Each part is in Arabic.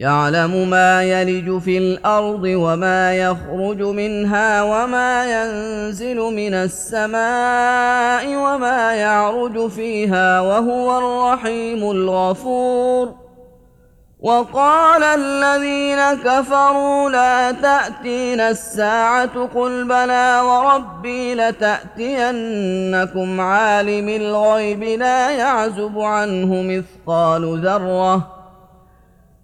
يعلم ما يلج في الأرض وما يخرج منها وما ينزل من السماء وما يعرج فيها وهو الرحيم الغفور. وقال الذين كفروا لا تأتينا الساعة قل بلى وربي لتأتينكم عالم الغيب لا يعزب عنه مثقال ذرة.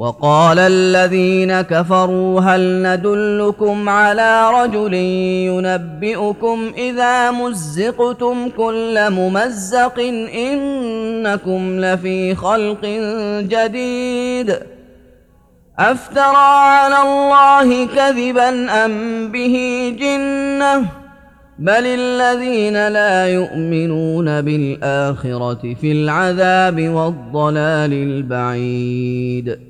وقال الذين كفروا هل ندلكم على رجل ينبئكم إذا مزقتم كل ممزق إنكم لفي خلق جديد أفترى على الله كذبا أم به جنة بل الذين لا يؤمنون بالآخرة في العذاب والضلال البعيد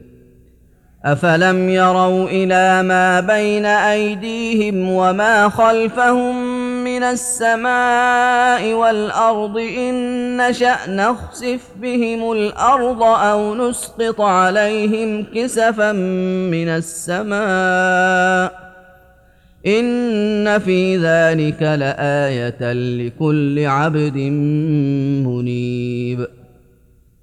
افلم يروا إلى ما بين ايديهم وما خلفهم من السماء والارض ان نشا نخسف بهم الأرض أو نسقط عليهم كسفا من السماء ان في ذلك لايه لكل عبد منيب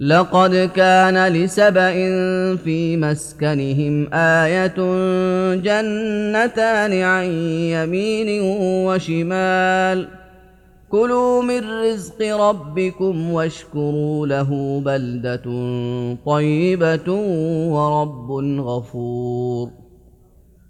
لقد كان لسبإ في مسكنهم آية جنتان عن يمين وشمال. كلوا من رزق ربكم واشكروا له بلدة طيبة ورب غفور.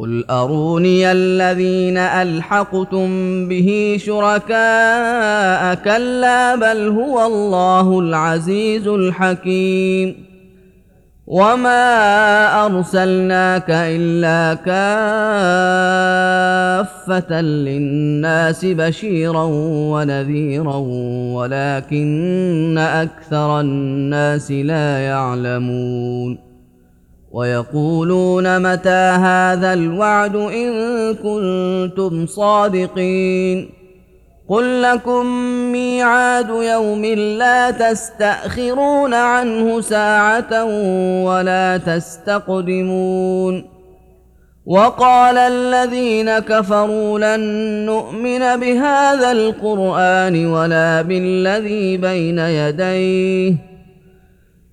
قل اروني الذين الحقتم به شركاء كلا بل هو الله العزيز الحكيم وما ارسلناك الا كافه للناس بشيرا ونذيرا ولكن أكثر الناس لا يعلمون ويقولون متى هذا الوعد إن كنتم صادقين قل لكم ميعاد يوم لا تستأخرون عنه ساعة ولا تستقدمون وقال الذين كفروا لن نؤمن بهذا القرآن ولا بالذي بين يديه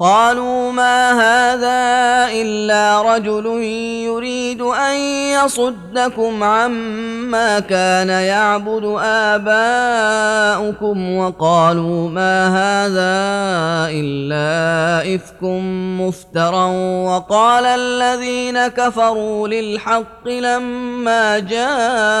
قالوا ما هذا إلا رجل يريد أن يصدكم عما كان يعبد آباؤكم وقالوا ما هذا إلا إفك مفترى وقال الذين كفروا للحق لما جاءهم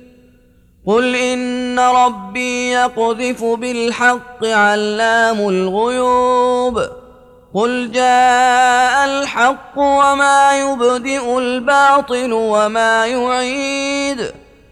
قل ان ربي يقذف بالحق علام الغيوب قل جاء الحق وما يبدئ الباطل وما يعيد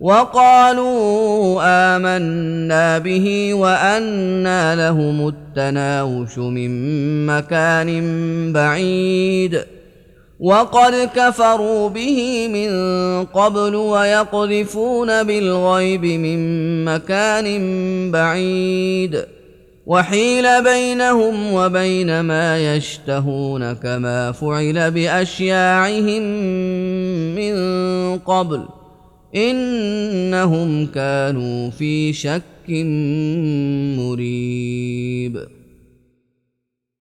وقالوا آمنا به وانى لهم التناوش من مكان بعيد. وقد كفروا به من قبل ويقذفون بالغيب من مكان بعيد. وحيل بينهم وبين ما يشتهون كما فعل بأشياعهم من قبل. إنهم كانوا في شك مريب.